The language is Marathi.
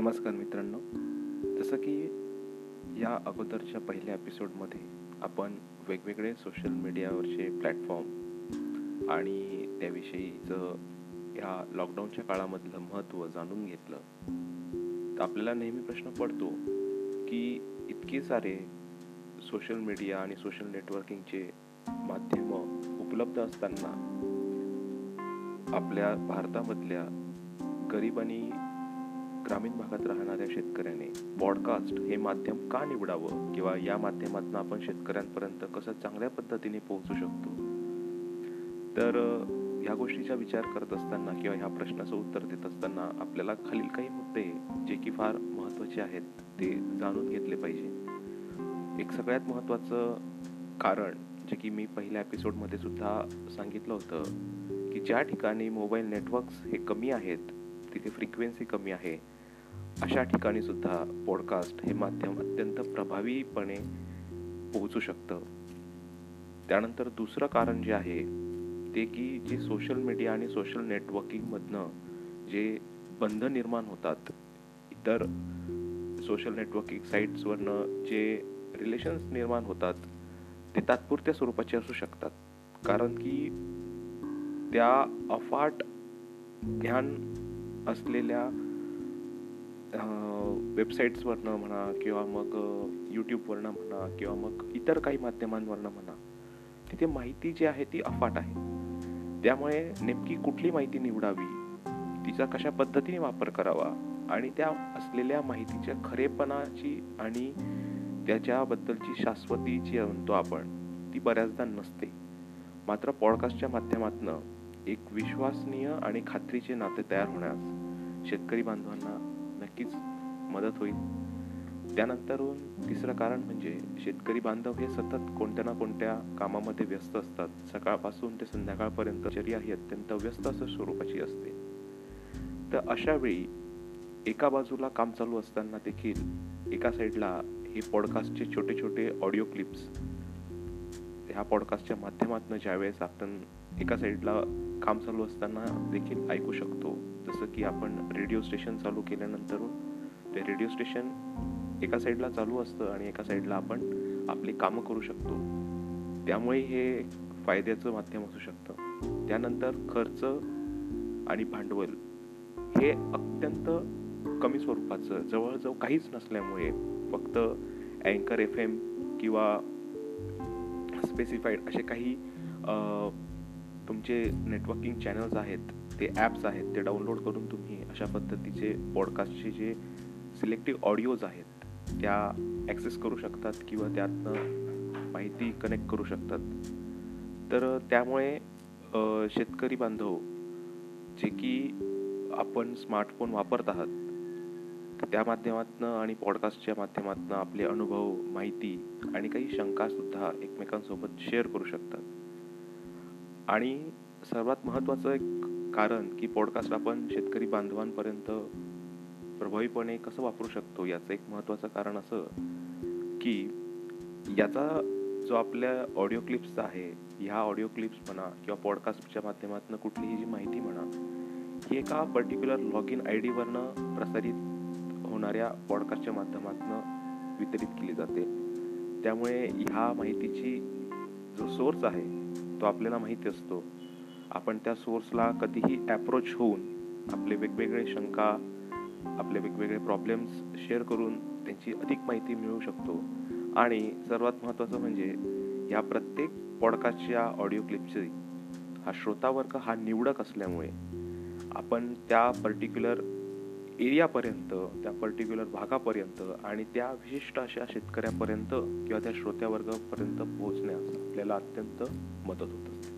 नमस्कार मित्रांनो. जसं की या अगोदरच्या पहिल्या एपिसोडमध्ये आपण वेगवेगळे सोशल मीडियावरचे प्लॅटफॉर्म आणि त्याविषयीचं ह्या लॉकडाऊनच्या काळामधलं महत्त्व जाणून घेतलं. तर आपल्याला नेहमी प्रश्न पडतो की इतके सारे सोशल मीडिया आणि सोशल नेटवर्किंगचे माध्यमं उपलब्ध असताना आपल्या भारतामधल्या गरीब आणि ग्रामीण भागात राहणाऱ्या शेतकऱ्याने पॉडकास्ट हे माध्यम का निवडावं? किंवा या माध्यमातून आपण शेतकऱ्यांपर्यंत कसं चांगल्या पद्धतीने पोहोचू शकतो? तर ह्या गोष्टीचा विचार करत असताना किंवा ह्या प्रश्नाचं उत्तर देत असताना आपल्याला खालील काही मुद्दे जे की फार महत्त्वाचे आहेत ते जाणून घेतले पाहिजे. एक सगळ्यात महत्त्वाचं कारण जे की मी पहिल्या एपिसोडमध्ये सुद्धा सांगितलं होतं की ज्या ठिकाणी मोबाईल नेटवर्क्स हे कमी आहेत तिथे फ्रिक्वेन्सी कमी आहे. अशा ठिकाणी सुद्धा पॉडकास्ट हे माध्यम अत्यंत प्रभावीपणे पोहोचू शकतं. त्यानंतर दुसरं कारण जे आहे ते की जे सोशल मीडिया आणि सोशल नेटवर्किंगमधनं जे बंध निर्माण होतात इतर सोशल नेटवर्किंग साईट्सवरनं जे रिलेशन्स निर्माण होतात ते तात्पुरत्या स्वरूपाचे असू शकतात. कारण की त्या अफाट ज्ञान असलेल्या वेबसाईट्सवरनं म्हणा किंवा मग यूट्यूबवरनं म्हणा किंवा मग इतर काही माध्यमांवरनं म्हणा तिथे माहिती जी आहे ती अफाट आहे. त्यामुळे नेमकी कुठली माहिती निवडावी तिचा कशा पद्धतीने वापर करावा आणि त्या असलेल्या माहितीच्या खरेपणाची आणि त्याच्याबद्दलची शाश्वती जी म्हणतो आपण ती बऱ्याचदा नसते. मात्र पॉडकास्टच्या माध्यमातून एक विश्वासनीय आणि खात्रीचे नाते तयार होण्यास शेतकरी बांधवांना नक्कीच मदत होईल. त्यानंतरून तिसरं कारण म्हणजे शेतकरी बांधव हे सतत कोणत्या ना कोणत्या कामामध्ये व्यस्त असतात. सकाळपासून ते संध्याकाळपर्यंत चर्या ही अत्यंत व्यस्त असं स्वरूपाची असते. तर अशा वेळी एका बाजूला काम चालू असताना देखील एका साईडला हे पॉडकास्टचे छोटे छोटे ऑडिओ क्लिप्स ह्या पॉडकास्टच्या माध्यमातून ज्यावेळेस आपण एका साईडला काम चालू असताना देखील ऐकू शकतो जसं की आपण रेडिओ स्टेशन चालू केल्यानंतर ते रेडिओ स्टेशन एका साईडला चालू असतं आणि एका साईडला आपण आपली कामं करू शकतो. त्यामुळे हे फायद्याचं माध्यम असू शकतं. त्यानंतर खर्च आणि भांडवल हे अत्यंत कमी स्वरूपाचं जवळजवळ काहीच नसल्यामुळे फक्त अँकर एफ एम किंवा स्पेसिफाईड असे काही तुमचे नेटवर्किंग चॅनल्स आहेत ते ॲप्स आहेत ते डाउनलोड करून तुम्ही अशा पद्धतीचे पॉडकास्टचे जे सिलेक्टिव्ह ऑडिओज आहेत त्या ॲक्सेस करू शकतात किंवा त्यातनं माहिती कनेक्ट करू शकतात. तर त्यामुळे शेतकरी बांधव जे की आपण स्मार्टफोन वापरत आहात त्या माध्यमातून आणि पॉडकास्टच्या माध्यमातून आपले अनुभव माहिती आणि काही शंकासुद्धा एकमेकांसोबत शेअर करू शकतात. आणि सर्वात महत्त्वाचं एक कारण की पॉडकास्ट आपण शेतकरी बांधवांपर्यंत प्रभावीपणे कसं वापरू शकतो याचं एक महत्त्वाचं कारण असं की याचा जो आपल्या ऑडिओ क्लिप्सचा आहे ह्या ऑडिओ क्लिप्स म्हणा किंवा पॉडकास्टच्या माध्यमातून कुठलीही जी माहिती म्हणा ही एका पर्टिक्युलर लॉग इन आय डीवरनं प्रसारित होणाऱ्या पॉडकास्टच्या माध्यमातून वितरित केली जाते. त्यामुळे ह्या माहितीची जो सोर्स आहे तो आपल्याला माहिती असतो. आपण त्या सोर्सला कधीही ॲप्रोच होऊन आपले वेगवेगळे शंका आपले वेगवेगळे प्रॉब्लेम्स शेअर करून त्यांची अधिक माहिती मिळवू शकतो. आणि सर्वात महत्त्वाचं म्हणजे या प्रत्येक पॉडकास्टच्या ऑडिओ क्लिपची हा श्रोतावर्ग हा निवडक असल्यामुळे आपण त्या पर्टिक्युलर एरियापर्यंत त्या पर्टिक्युलर भागापर्यंत आणि त्या विशिष्ट अशा शेतकऱ्यापर्यंत किंवा त्या श्रोत्यावर्गापर्यंत पोहोचण्यास आपल्याला अत्यंत मदत होत असते.